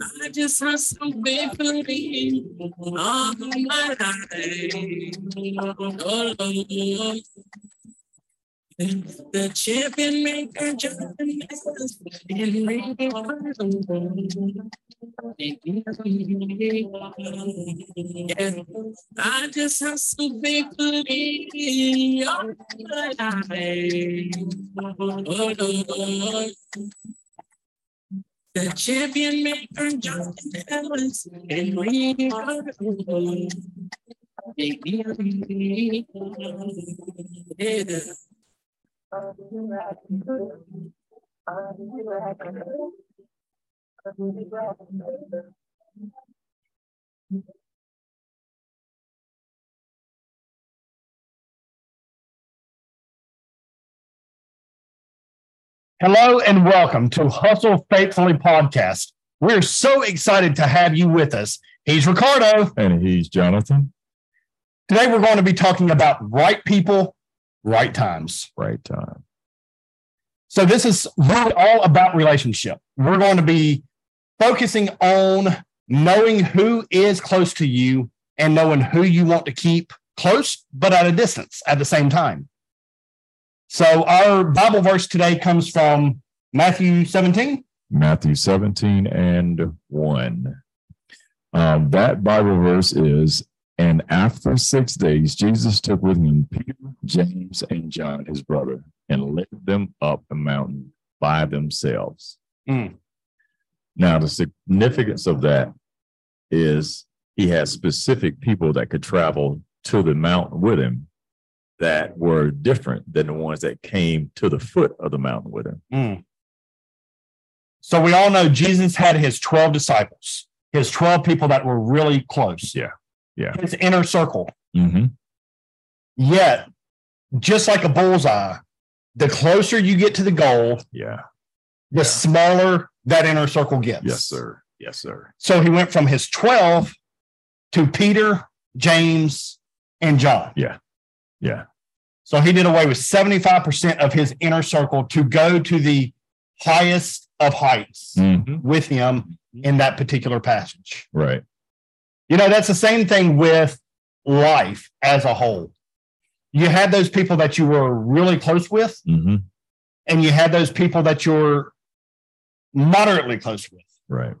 Oh Lord. The champion maker, John yeah. I just faithfully all my life. Oh Lord. The champion maker, John Evans, and we are the yeah. Hello and welcome to Hustle Faithfully podcast. We're so excited to have you with us. He's Ricardo. And he's Jonathan. Today we're going to be talking about right people, right times. Right time. So this is really all about relationship. We're going to be focusing on knowing who is close to you and knowing who you want to keep close, but at a distance at the same time. So our Bible verse today comes from Matthew 17. Matthew 17 and 1. Um, that Bible verse is And after six days, Jesus took with him Peter, James, and John, his brother, and led them up the mountain by themselves. Mm. Now, the significance of that is he had specific people that could travel to the mountain with him that were different than the ones that came to the foot of the mountain with him. Mm. So we all know Jesus had his 12 disciples, his 12 people that were really close. Yeah. Yeah. His inner circle. Mm-hmm. Yet, just like a bullseye, the closer you get to the goal, Yeah. the Yeah. smaller that inner circle gets. Yes, sir. Yes, sir. So he went from his 12 to Peter, James, and John. Yeah. So he did away with 75% of his inner circle to go to the highest of heights Mhm. with him in that particular passage. Right. You know, that's the same thing with life as a whole. You had those people that you were really close with, hmm and you had those people that you're moderately close with. Right.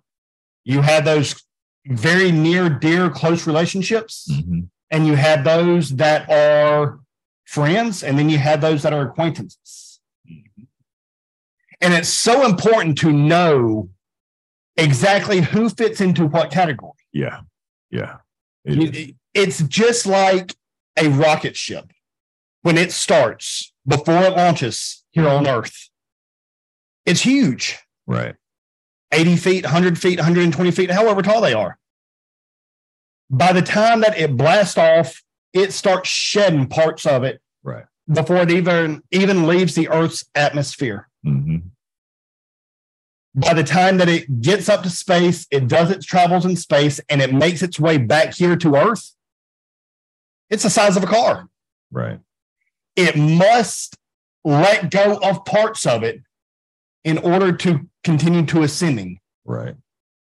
You had those very near, dear, close relationships, hmm and you have those that are friends, and then you have those that are acquaintances. And it's so important to know exactly who fits into what category. Yeah. Yeah. It It's just like a rocket ship when it starts before it launches here on Earth. It's huge Right. 80 feet, 100 feet, 120 feet, however tall they are. By the time that it blasts off, it starts shedding parts of it Right. before it even, even leaves the Earth's atmosphere. hmm By the time that it gets up to space, it does its travels in space and it makes its way back here to Earth, it's the size of a car. Right. it must let go of parts of it in order to continue to ascending Right.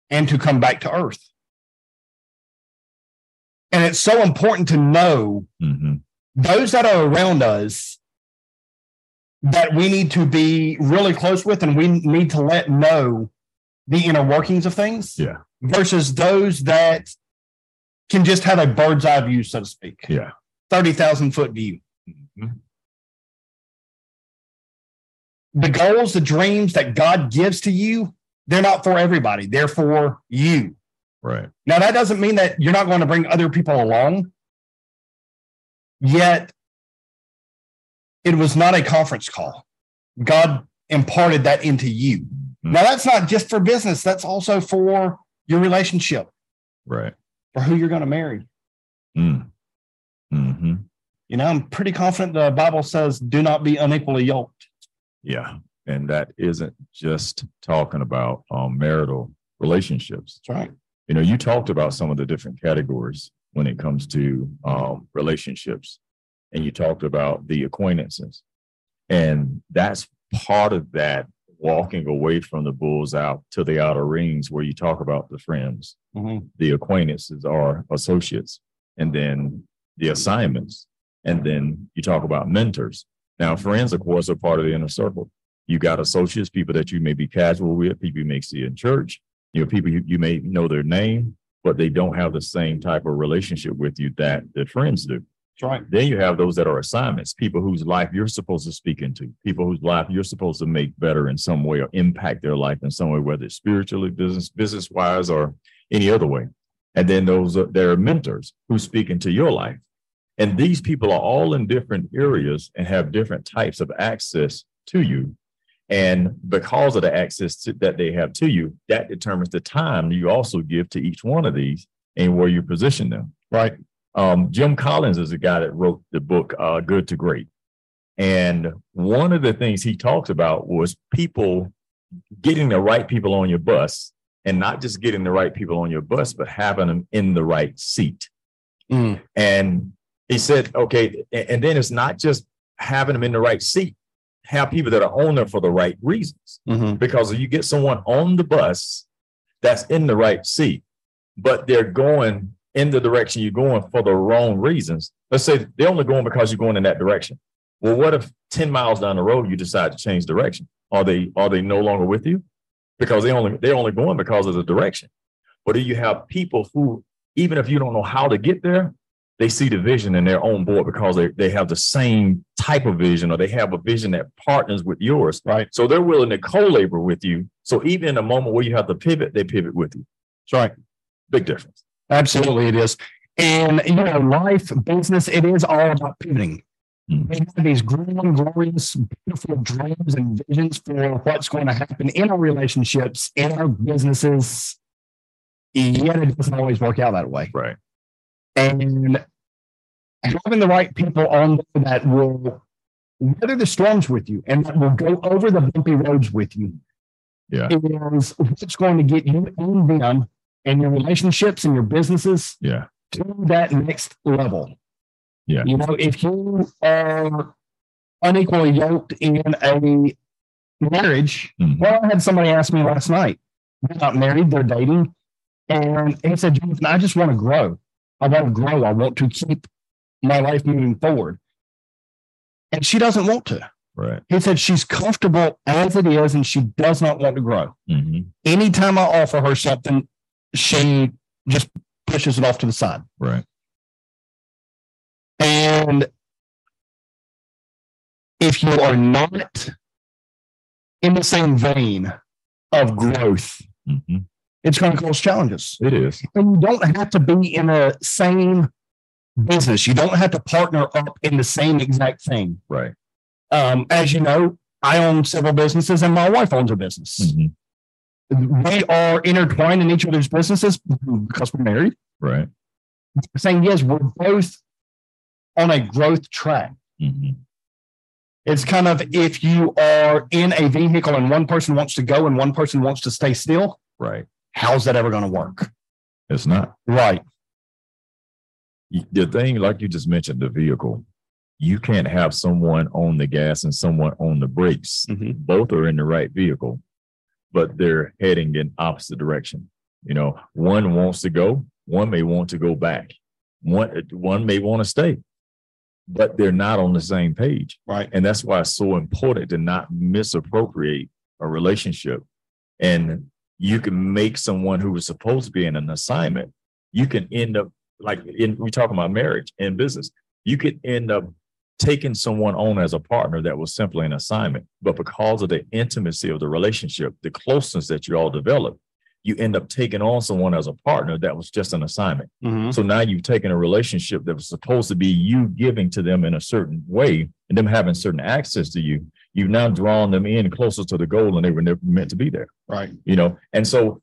and to come back to earth. And it's so important to know hmm those that are around us that we need to be really close with and we need to let know the inner workings of things Yeah. versus those that can just have a bird's eye view, so to speak, Yeah. 30,000 foot view. Mhm. the goals, the dreams that God gives to you, they're not for everybody. They're for you. Right. Now, that doesn't mean that you're not going to bring other people along. Yet, it was not a conference call. God imparted that into you. Now, that's not just for business, that's also for your relationship, Right. for who you're going to marry. Mm. hmm You know, I'm pretty confident the Bible says, do not be unequally yoked. Yeah. And that isn't just talking about um, marital relationships. That's right. You know, you talked about some of the different categories when it comes to um, relationships, and you talked about the acquaintances. And that's part of that walking away from the bulls out to the outer rings where you talk about the friends, Mhm. the acquaintances are associates, and then the assignments. And then you talk about mentors. Now, friends, of course, are part of the inner circle. You got associates, people that you may be casual with, people you may see in church, you know, people you, you may know their name, but they don't have the same type of relationship with you that the friends do. That's right. Then you have those that are assignments, people whose life you're supposed to speak into, people whose life you're supposed to make better in some way or impact their life in some way, whether it's spiritually, business, business wise, or any other way. And then those are there are mentors who speak into your life. And these people are all in different areas and have different types of access to you. And because of the access to, that they have to you, that determines the time you also give to each one of these and where you position them. Right. Um, Jim Collins is the guy that wrote the book uh, Good to Great. And one of the things he talks about was people getting the right people on your bus and not just getting the right people on your bus, but having them in the right seat. Mm. And he said, okay, and then it's not just having them in the right seat, have people that are on there for the right reasons Mhm. because if you get someone on the bus that's in the right seat, but they're going in the direction you're going for the wrong reasons. Let's say they're only going because you're going in that direction. Well, what if 10 miles down the road you decide to change direction? Are they are they no longer with you? Because they only they're only going because of the direction. But do you have people who, even if you don't know how to get there, they see the vision and they're on board because they, they have the same type of vision or they have a vision that partners with yours. Right. So they're willing to co-labor with you. So even in a moment where you have to pivot, they pivot with you. That's right. Big difference. Absolutely, it is. And you know, life, business, it is all about pivoting. Mhm. We have these grand, glorious, beautiful dreams and visions for what's going to happen in our relationships, in our businesses. Yet it doesn't always work out that way. Right. And having the right people on that will weather the storms with you and that will go over the bumpy roads with you Yeah. is what's going to get you and them and your relationships and your businesses Yeah. to that next level. Yeah. You know, if you are unequally yoked in a marriage, Mhm. well, I had somebody ask me last night, they're not married, they're dating. And he said, Jonathan, I just want to grow. I want to grow. I want to keep my life moving forward. And she doesn't want to. Right. He said she's comfortable as it is and she does not want to grow. hmm Anytime I offer her something, she just pushes it off to the side. Right. And if you are not in the same vein of growth, hmm it's going to cause challenges. It is. And you don't have to be in the same business. You don't have to partner up in the same exact thing. Right. Um, as you know, I own several businesses and my wife owns a business. hmm We are intertwined in each other's businesses because we're married. Right. saying yes, we're both on a growth track. hmm It's kind of if you are in a vehicle and one person wants to go and one person wants to stay still, Right. How's that ever going to work? It's not. Right. The thing, like you just mentioned, the vehicle, you can't have someone on the gas and someone on the brakes. Mhm. Both are in the right vehicle, but they're heading in opposite direction. You know, one wants to go, one may want to go back. One one may want to stay, but they're not on the same page. Right. And that's why it's so important to not misappropriate a relationship. And you can make someone who was supposed to be in an assignment, you can end up like in we talk about marriage and business, you could end up taking someone on as a partner that was simply an assignment. But because of the intimacy of the relationship, the closeness that you all develop, you end up taking on someone as a partner that was just an assignment. Mm-hmm. So now you've taken a relationship that was supposed to be you giving to them in a certain way and them having certain access to you. You've now drawn them in closer to the goal and they were never meant to be there, Right. you know? And so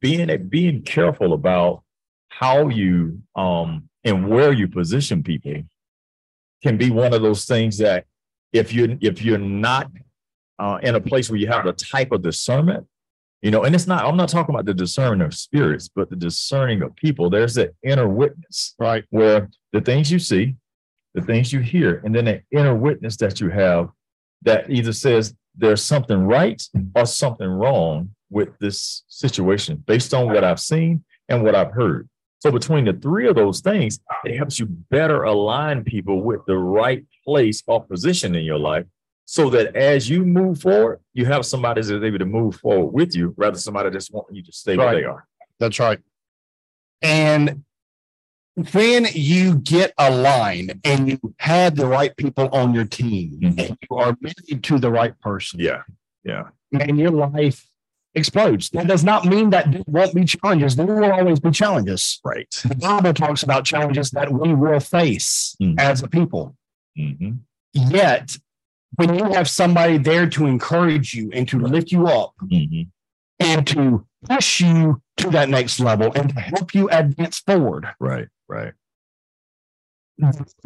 being, being careful about how you, um, and where you position people can be one of those things that if you, if you're not, uh, in a place where you have the type of discernment, you know, and it's not, I'm not talking about the discerning of spirits, but the discerning of people. There's that inner witness Right. where the things you see, the things you hear, and then the inner witness that you have that either says, there's something right or something wrong with this situation based on what I've seen and what I've heard. So between the three of those things, it helps you better align people with the right place or position in your life so that as you move forward, you have somebody that's able to move forward with you rather than somebody that's wanting you to stay where they are. That's right. And when you get aligned and you had the right people on your team, Mhm. and you are married to the right person, Yeah. Yeah. and your life explodes. That does not mean that there won't be challenges. There will always be challenges. Right. The Bible talks about challenges that we will face Mhm. as a people. hmm Yet, when you have somebody there to encourage you and to lift you up hmm and to push you to that next level and to help you advance forward, Right. Right.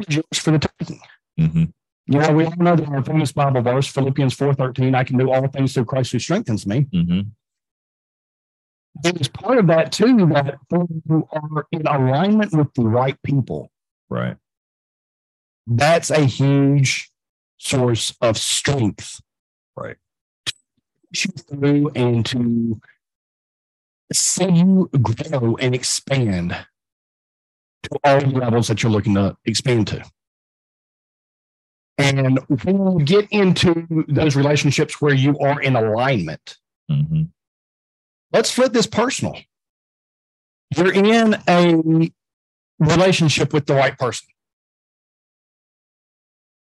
yours for the taking. hmm You know, we all know that our famous Bible verse, Philippians 4.13, I can do all things through Christ who strengthens me. hmm It is part of that too, that you are in alignment with the right people. Right. That's a huge source of strength. Right. To push you through and to see you grow and expand to all the levels that you're looking to expand to. And when you get into those relationships where you are in alignment, hmm let's flip this personal. You're in a relationship with the right person.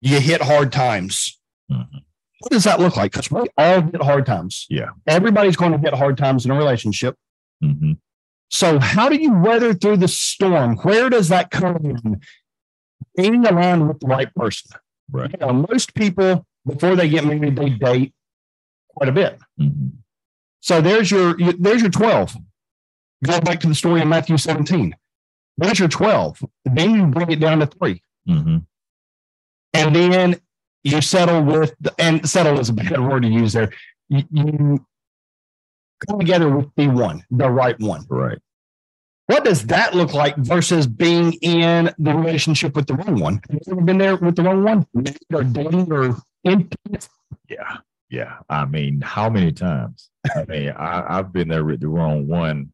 You hit hard times. Mhm. What does that look like? Because we all hit hard times. Yeah. Everybody's going to hit hard times in a relationship. Hmm So, how do you weather through the storm? Where does that come in? Being aligned with the right person. Right. You know, most people, before they get married, they date quite a bit. hmm So there's your there's your 12. Go back to the story in Matthew 17. There's your 12. Then you bring it down to three. hmm And then you settle with and settle is a bad word to use there. You, you come together with the one, the right one. Right. What does that look like versus being in the relationship with the wrong one? Have you ever been there with the wrong one? Or dating or intimate? Yeah. Yeah. I mean, how many times? I mean, I, I've been there with the wrong one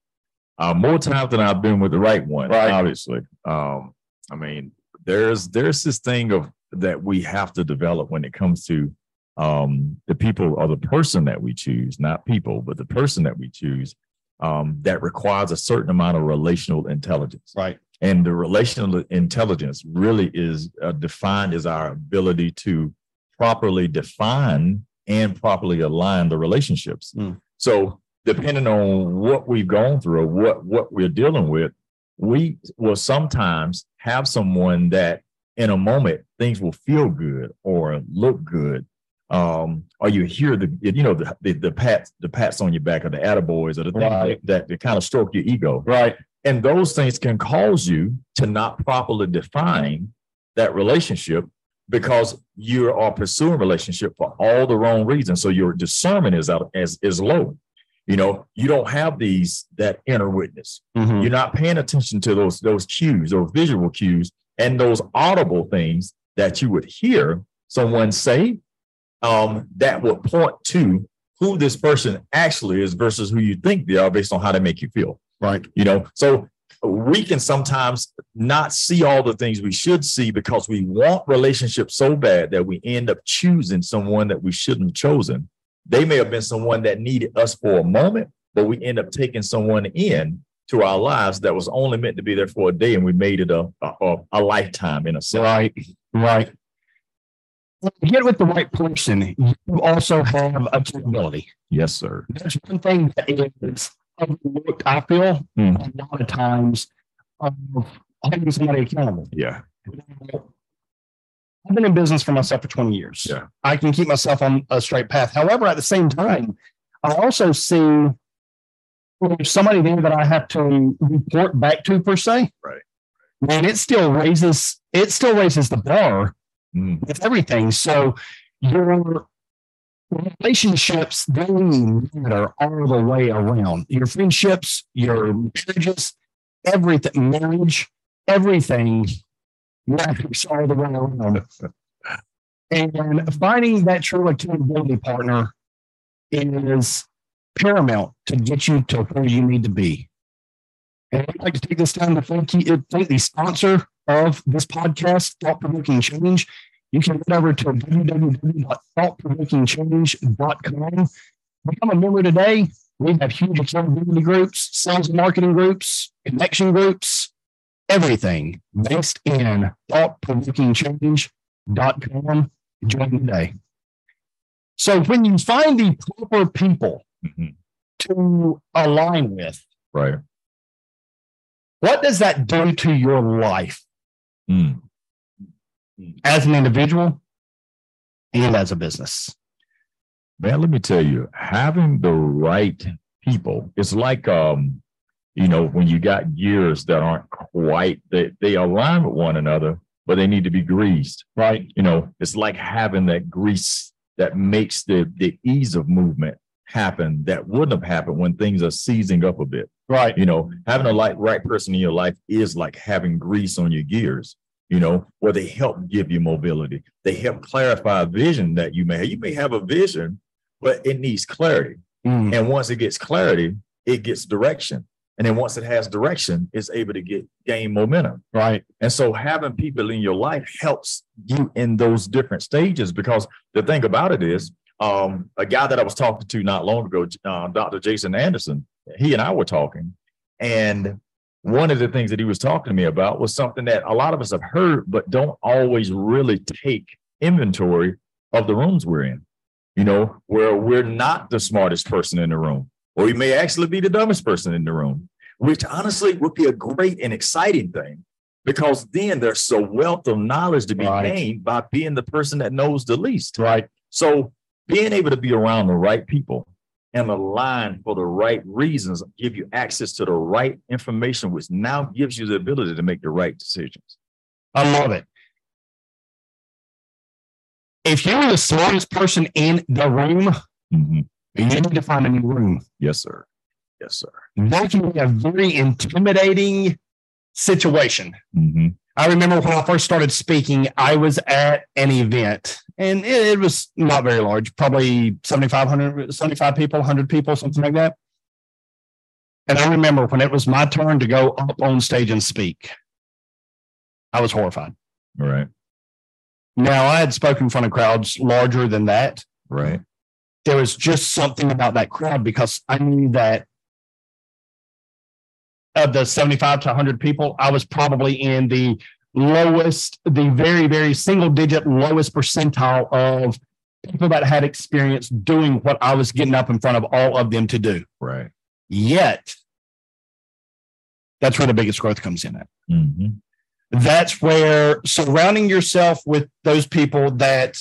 uh, more times than I've been with the right one, Right. obviously. Um, I mean, there's there's this thing of that we have to develop when it comes to um, the people or the person that we choose, not people, but the person that we choose um, that requires a certain amount of relational intelligence. Right. And the relational intelligence really is uh, defined as our ability to properly define and properly align the relationships. Mm. So, depending on what we've gone through or what what we're dealing with, we will sometimes have someone that in a moment things will feel good or look good. Um, or you hear the you know the the, the pats the pats on your back or the attaboys or the things Right. that, that, kind of stroke your ego. Right. And those things can cause you to not properly define that relationship because you are pursuing relationship for all the wrong reasons. So your discernment is out is, is low. You know, you don't have these that inner witness. Mhm. You're not paying attention to those those cues, those visual cues, and those audible things that you would hear someone say um, that would point to who this person actually is versus who you think they are based on how they make you feel Right. you know so we can sometimes not see all the things we should see because we want relationships so bad that we end up choosing someone that we shouldn't have chosen they may have been someone that needed us for a moment but we end up taking someone in to our lives that was only meant to be there for a day and we made it a a, a lifetime in a sense Right. Right. Get with the right person, you also have accountability. yes sir There's one thing that is overlooked, I feel, Hmm. a lot of times of holding somebody accountable. yeah I've been in business for myself for 20 years. Yeah. I can keep myself on a straight path. However, at the same time, I also see there's somebody there that I have to report back to per se. Right. And it still raises it still raises the bar Mm, with everything. So your relationships they matter all the way around. Your friendships, your marriages, everything, marriage, everything matters all the way around. And finding that true accountability partner is paramount to get you to where you need to be. And I'd like to take this time to thank you, thank the sponsor of this podcast, Thought Provoking Change. You can head over to www.thoughtprovokingchange.com. Become a member today. We have huge accountability groups, sales and marketing groups, connection groups, everything based in thoughtprovokingchange.com. Join today. So when you find the proper people Mhm. to align with, Right. what does that do to your life Mm. as an individual and as a business? Man, let me tell you, having the right people, it's like um, you know, when you got gears that aren't quite they they align with one another, but they need to be greased. Right. You know, it's like having that grease that makes the the ease of movement happen that wouldn't have happened when things are seizing up a bit. Right. You know, having a like right person in your life is like having grease on your gears, you know, where they help give you mobility. They help clarify a vision that you may have. You may have a vision, but it needs clarity. Mm, And once it gets clarity, it gets direction. And then once it has direction, it's able to get gain momentum. right. And so having people in your life helps you in those different stages because the thing about it is, um, a guy that I was talking to not long ago, uh, Dr. Jason Anderson, he and I were talking. And one of the things that he was talking to me about was something that a lot of us have heard, but don't always really take inventory of the rooms we're in. You know, where we're not the smartest person in the room, or we may actually be the dumbest person in the room, which honestly would be a great and exciting thing because then there's a wealth of knowledge to be Right. gained by being the person that knows the least. Right. So being able to be around the right people and align for the right reasons give you access to the right information, which now gives you the ability to make the right decisions. I love it. If you're the smartest person in the room, Mhm. you need to find a new room. Yes, sir. Yes, sir. That can be a very intimidating situation. Mhm. I remember when I first started speaking, I was at an event and it, it was not very large, probably 7,500, 75 people, 100 people, something like that. And I remember when it was my turn to go up on stage and speak, I was horrified. Right. Now, I had spoken in front of crowds larger than that. Right. There was just something about that crowd because I knew that of the 75 to 100 people, I was probably in the lowest, the very, very single digit lowest percentile of people that had experience doing what I was getting up in front of all of them to do. Right. Yet, that's where the biggest growth comes in at. Mhm. That's where surrounding yourself with those people that,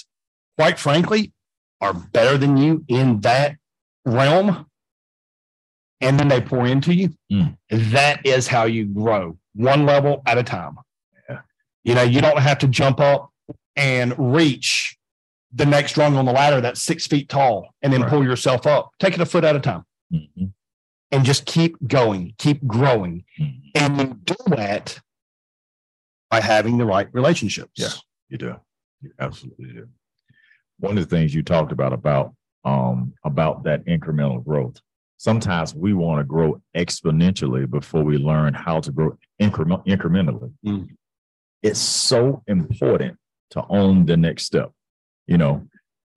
quite frankly, are better than you in that realm, and then they pour into you. Mm. That is how you grow one level at a time. Yeah. You know, you don't have to jump up and reach the next rung on the ladder that's six feet tall and then Right. pull yourself up. Take it a foot at a time Mhm. and just keep going, keep growing. Mhm. And you do that by having the right relationships. Yeah. You do. You absolutely do. One of the things you talked about about um about that incremental growth. Sometimes we want to grow exponentially before we learn how to grow increment incrementally. Mm. It's so important to own the next step. You know,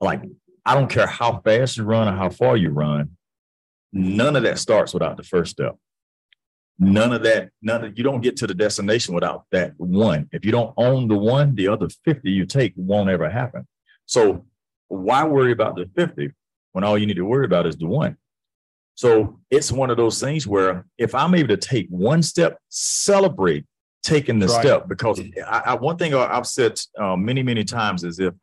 like I don't care how fast you run or how far you run, none of that starts without the first step. None of that, none of you don't get to the destination without that one. If you don't own the one, the other 50 you take won't ever happen. So why worry about the 50 when all you need to worry about is the one? So it's one of those things where if I'm able to take one step, celebrate taking the Right. step because I, I, one thing I've said uh, many, many times is if,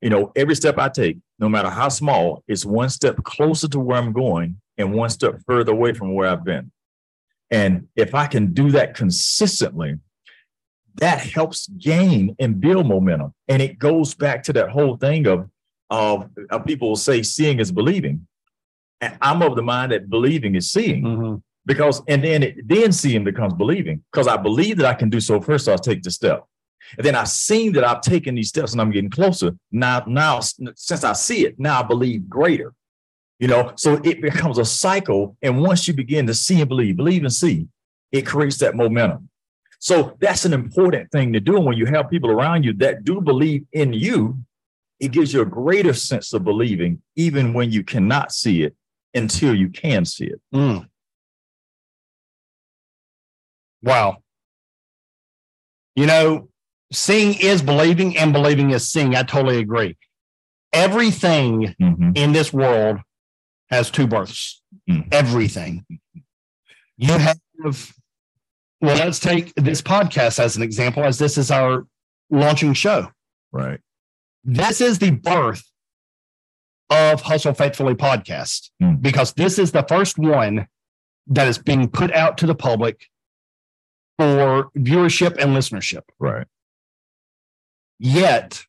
you know, every step I take, no matter how small, is one step closer to where I'm going and one step further away from where I've been. And if I can do that consistently, that helps gain and build momentum. And it goes back to that whole thing of, of, of people say seeing is believing. And I'm of the mind that believing is seeing Mhm. because and then it, then seeing becomes believing because I believe that I can do so first. So I'll take the step. And then I've seen that I've taken these steps and I'm getting closer. Now, now, since I see it, now I believe greater. You know, so it becomes a cycle. And once you begin to see and believe, believe and see, it creates that momentum. So that's an important thing to do. And when you have people around you that do believe in you, it gives you a greater sense of believing, even when you cannot see it until you can see it. Mm. Wow. You know, seeing is believing and believing is seeing. I totally agree. Everything Mhm. in this world has two births. Mm. Everything. You have, well, let's take this podcast as an example, as this is our launching show. Right. This is the birth of Hustle Faithfully podcast Mm. because this is the first one that is being put out to the public for viewership and listenership. Right. Yet,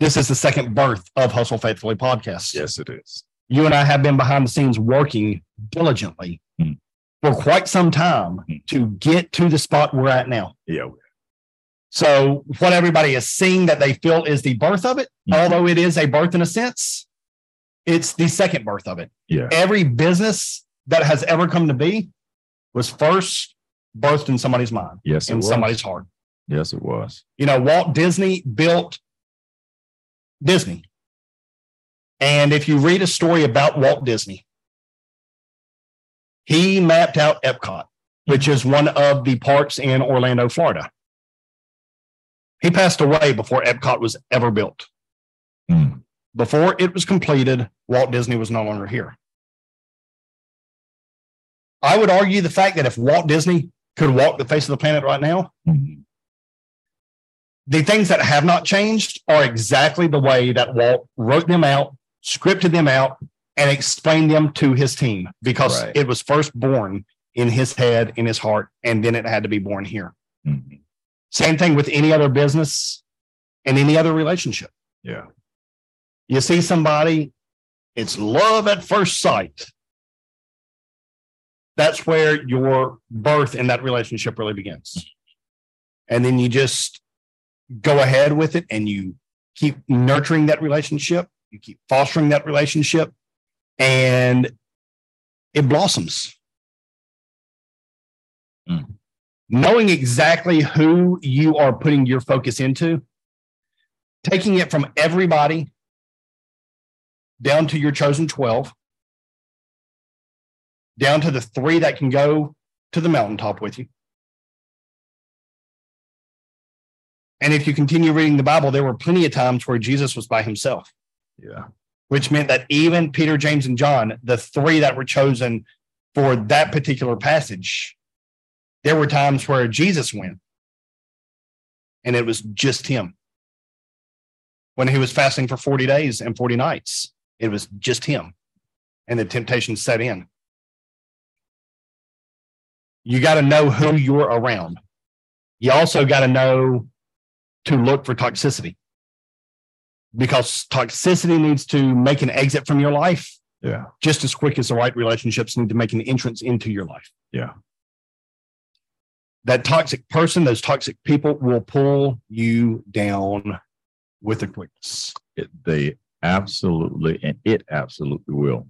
this is the second birth of Hustle Faithfully podcast. Yes, it is. You and I have been behind the scenes working diligently Mm. for quite some time Mm. to get to the spot we're at now. Yeah. So, what everybody is seeing that they feel is the birth of it, Mhm. although it is a birth in a sense, it's the second birth of it. Yeah. Every business that has ever come to be was first birthed in somebody's mind, Yes, it in somebody's heart. Yes, it was. You know, Walt Disney built Disney. And if you read a story about Walt Disney, he mapped out Epcot, which is one of the parks in Orlando, Florida. He passed away before Epcot was ever built. Mm. Before it was completed, Walt Disney was no longer here. I would argue the fact that if Walt Disney could walk the face of the planet right now, Mhm. the things that have not changed are exactly the way that Walt wrote them out, scripted them out, and explained them to his team because Right. it was first born in his head, in his heart, and then it had to be born here. Mhm. Same thing with any other business and any other relationship. Yeah. You see somebody, it's love at first sight. That's where your birth in that relationship really begins. And then you just go ahead with it and you keep nurturing that relationship, you keep fostering that relationship, and it blossoms. Mm. Knowing exactly who you are putting your focus into, taking it from everybody down to your chosen 12, down to the three that can go to the mountaintop with you. And if you continue reading the Bible, there were plenty of times where Jesus was by himself, Yeah. which meant that even Peter, James, and John, the three that were chosen for that particular passage, there were times where Jesus went and it was just him. When he was fasting for 40 days and 40 nights, it was just him. And the temptation set in. You got to know who you're around. You also got to know to look for toxicity because toxicity needs to make an exit from your life Yeah. just as quick as the right relationships need to make an entrance into your life. Yeah. That toxic person, those toxic people will pull you down with a quickness. It, they absolutely, and it absolutely will.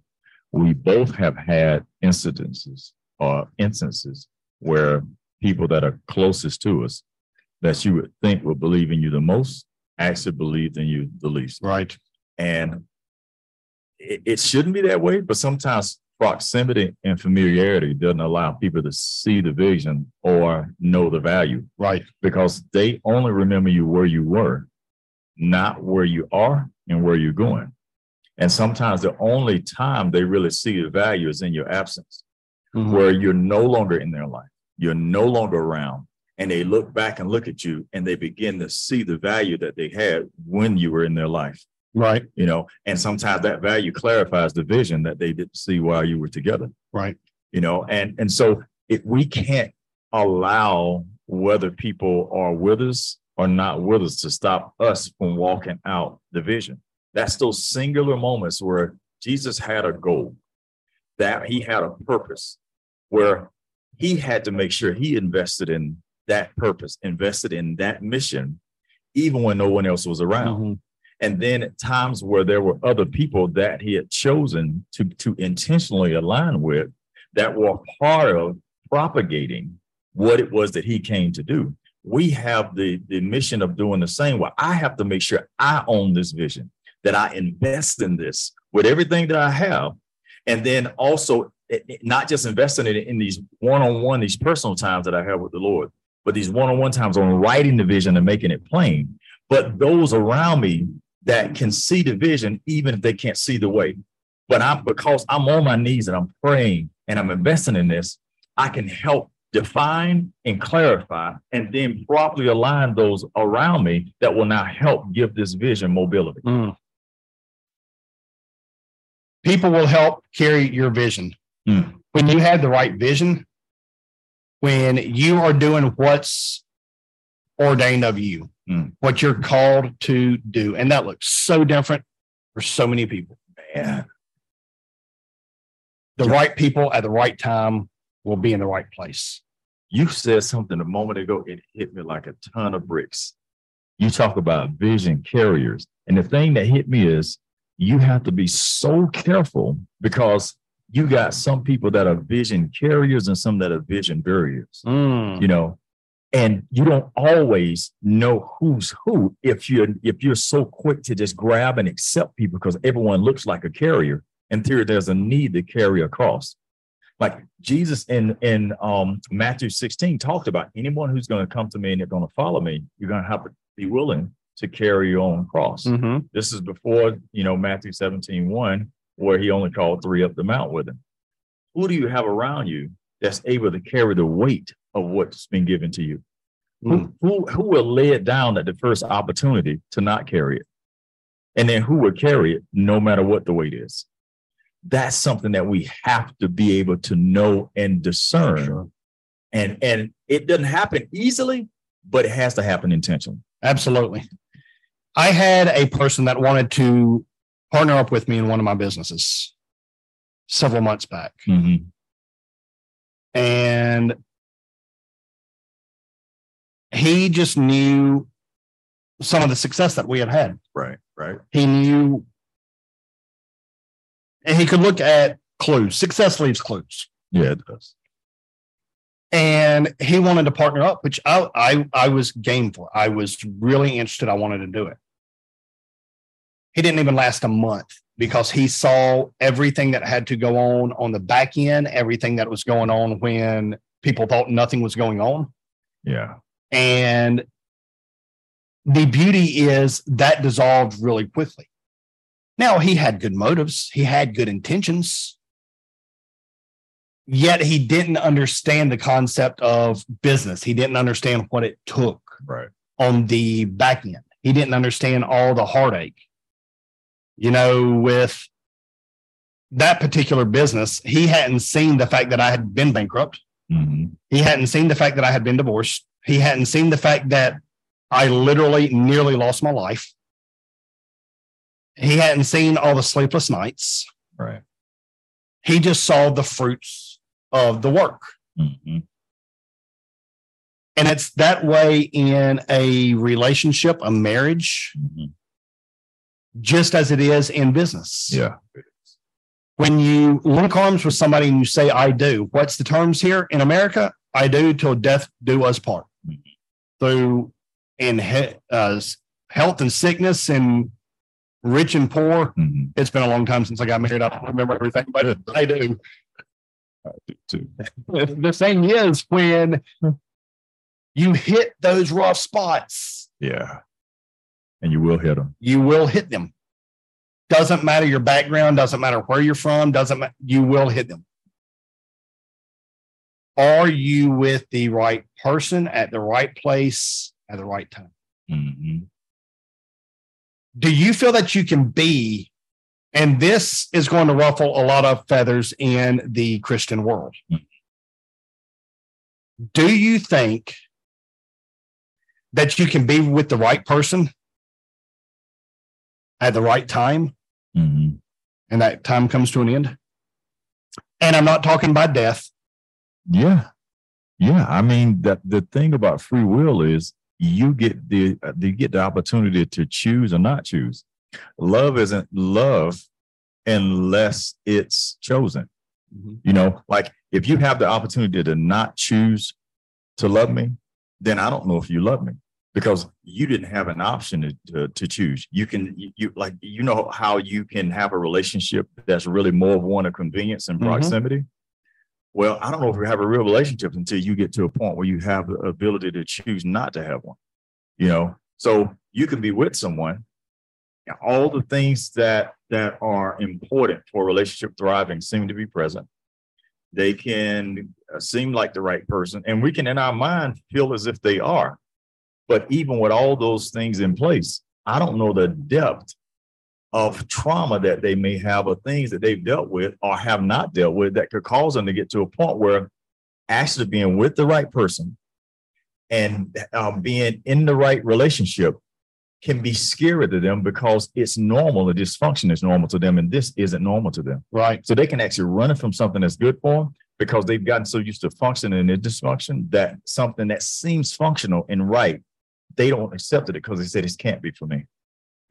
We both have had incidences or instances where people that are closest to us that you would think would believe in you the most actually believe in you the least. Right. And it, it shouldn't be that way, but sometimes proximity and familiarity doesn't allow people to see the vision or know the value Right. because they only remember you where you were, not where you are and where you're going. And sometimes the only time they really see the value is in your absence, Mhm. where you're no longer in their life, you're no longer around. And they look back and look at you and they begin to see the value that they had when you were in their life, Right. you know. And sometimes that value clarifies the vision that they didn't see while you were together Right. you know and and so if we can't allow whether people are with us or not with us to stop us from walking out the vision that's those singular moments where jesus had a goal that he had a purpose where he had to make sure he invested in that purpose, invested in that mission, even when no one else was around. Mhm. And then at times where there were other people that he had chosen to, to intentionally align with that were part of propagating what it was that he came to do. We have the, the mission of doing the same. Well, I have to make sure I own this vision, that I invest in this with everything that I have. And then also it- it- not just investing in in these one-on-one, these personal times that I have with the Lord, but these one-on-one times on writing the vision and making it plain. But those around me that can see the vision, even if they can't see the way. But I'm because I'm on my knees and I'm praying and I'm investing in this, I can help define and clarify and then properly align those around me that will now help give this vision mobility. Mm. People will help carry your vision. Mm. When you have the right vision, when you are doing what's ordained of you, Mm. what you're called to do. And that looks so different for so many people. Man, The right people at the right time will be in the right place. you said something a moment ago, it hit me like a ton of bricks. You talk about vision carriers. And the thing that hit me is you have to be so careful because you got some people that are vision carriers and some that are vision barriers, Mm. you know, and you don't always know who's who if you're if you're so quick to just grab and accept people because everyone looks like a carrier. In theory, there's a need to carry across like Jesus in in um Matthew 16 talked about anyone who's going to come to me and they're going to follow me, you're going to have to be willing to carry your own cross. Mhm. This is before, you know, Matthew 17, 1, where he only called three up the mount with him. Who do you have around you that's able to carry the weight of what's been given to you? Who, hmm. who, who will lay it down at the first opportunity to not carry it? And then who will carry it no matter what the weight is? That's something that we have to be able to know and discern. Sure. And and it doesn't happen easily, but it has to happen intentionally. Absolutely. I had a person that wanted to partner up with me in one of my businesses several months back. Mm-hmm. And he just knew some of the success that we had had. Right, right. He knew, and he could look at clues. Success leaves clues. Yeah, it does. and he wanted to partner up, which I, I I was game for. I was really interested. I wanted to do it. He didn't even last a month because he saw everything that had to go on on the back end, everything that was going on when people thought nothing was going on. Yeah. And the beauty is that dissolved really quickly. Now, he had good motives, he had good intentions, yet he didn't understand the concept of business. He didn't understand what it took Right. on the back end. He didn't understand all the heartache. You know, with that particular business, he hadn't seen the fact that I had been bankrupt. Mhm. He hadn't seen the fact that I had been divorced. He hadn't seen the fact that I literally nearly lost my life. He hadn't seen all the sleepless nights. Right. He just saw the fruits of the work. Mhm. And it's that way in a relationship, a marriage, Mhm. just as it is in business. Yeah. When you link arms with somebody and you say, I do, what's the terms here in America? I do till death do us part. Through in he- uh, health and sickness and rich and poor. Mhm. It's been a long time since I got married. I don't remember everything, but I do. Too. The thing is, when you hit those rough spots, Yeah. And you will hit them. you will hit them. Doesn't matter your background, doesn't matter where you're from, doesn't matter, you will hit them. Are you with the right person at the right place at the right time? Mhm. Do you feel that you can be, and this is going to ruffle a lot of feathers in the Christian world? Mhm. Do you think that you can be with the right person at the right time? Mhm. and that time comes to an end. And I'm not talking by death. Yeah. Yeah, I mean that the thing about free will is you get the uh, you get the opportunity to choose or not choose. Love isn't love unless it's chosen. Mhm. You know, like if you have the opportunity to not choose to love me, then I don't know if you love me because you didn't have an option to, to, to choose. You can, you, you like, you know how you can have a relationship that's really more of one of convenience and Mhm. proximity. Well, I don't know if we have a real relationship until you get to a point where you have the ability to choose not to have one. You know, so you can be with someone all the things that that are important for relationship thriving seem to be present they can uh, seem like the right person and we can in our mind feel as if they are but even with all those things in place i don't know the depth of trauma that they may have or things that they've dealt with or have not dealt with that could cause them to get to a point where actually being with the right person and um, being in the right relationship can be scary to them because it's normal. The dysfunction is normal to them, and this isn't normal to them. Right. So they can actually run from something that's good for them because they've gotten so used to functioning in dysfunction that something that seems functional and right, they don't accept it because they said this can't be for me.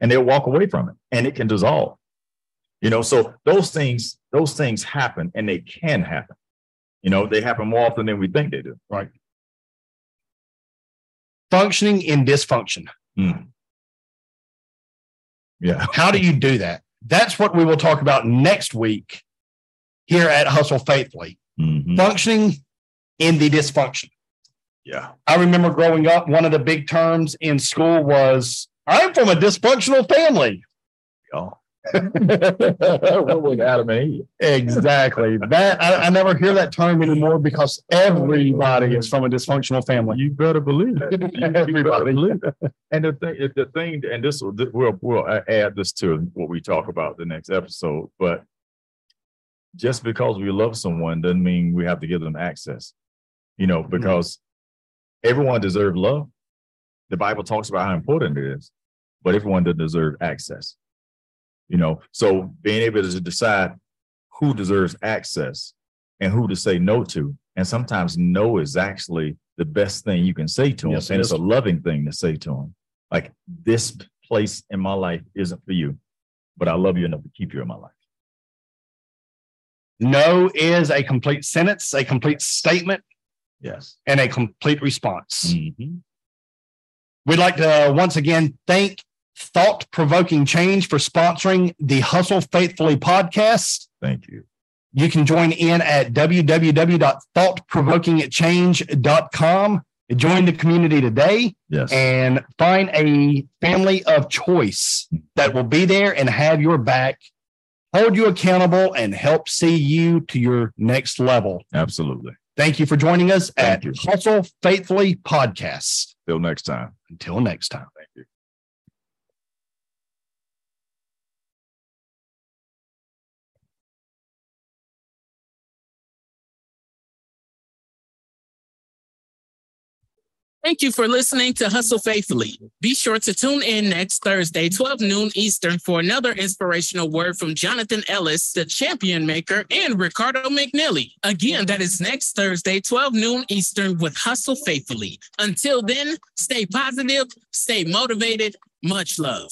And they'll walk away from it and it can dissolve. You know, so those things, those things happen and they can happen. You know, they happen more often than we think they do. Right. Functioning in dysfunction. Mm. Yeah. How do you do that? That's what we will talk about next week here at Hustle Faithfully. Mhm. Functioning in the dysfunction. Yeah. I remember growing up, one of the big terms in school was, I'm from a dysfunctional family. Yeah. what was Adam and Eve? Exactly. That I, I never hear that term anymore because everybody is from a dysfunctional family. You better believe it. You better Everybody. believe it. And the thing, the thing, and this will, this- we'll, we'll add this to what we talk about the next episode. But just because we love someone doesn't mean we have to give them access. You know, mm. because everyone deserves love. The Bible talks about how important it is, but everyone doesn't deserve access. You know, so being able to decide who deserves access and who to say no to. And sometimes no is actually the best thing you can say to them. Yes, and it's a loving thing to say to them. Like this place in my life isn't for you, but I love you enough to keep you in my life. No is a complete sentence, a complete statement, Yes. and a complete response. Mhm. We'd like to uh, once again thank Thought Provoking Change for sponsoring the Hustle Faithfully podcast. Thank you. You can join in at www.thoughtprovokingchange.com. Join the community today Yes. and find a family of choice that will be there and have your back, hold you accountable, and help see you to your next level. Absolutely. Thank you for joining us Thank at you. Hustle Faithfully Podcast. Till next time. Until next time. Thank you for listening to Hustle Faithfully. Be sure to tune in next Thursday, 12 noon Eastern, for another inspirational word from Jonathan Ellis, the champion maker, and Ricardo McNally. Again, that is next Thursday, 12 noon Eastern, with Hustle Faithfully. Until then, stay positive, stay motivated. Much love.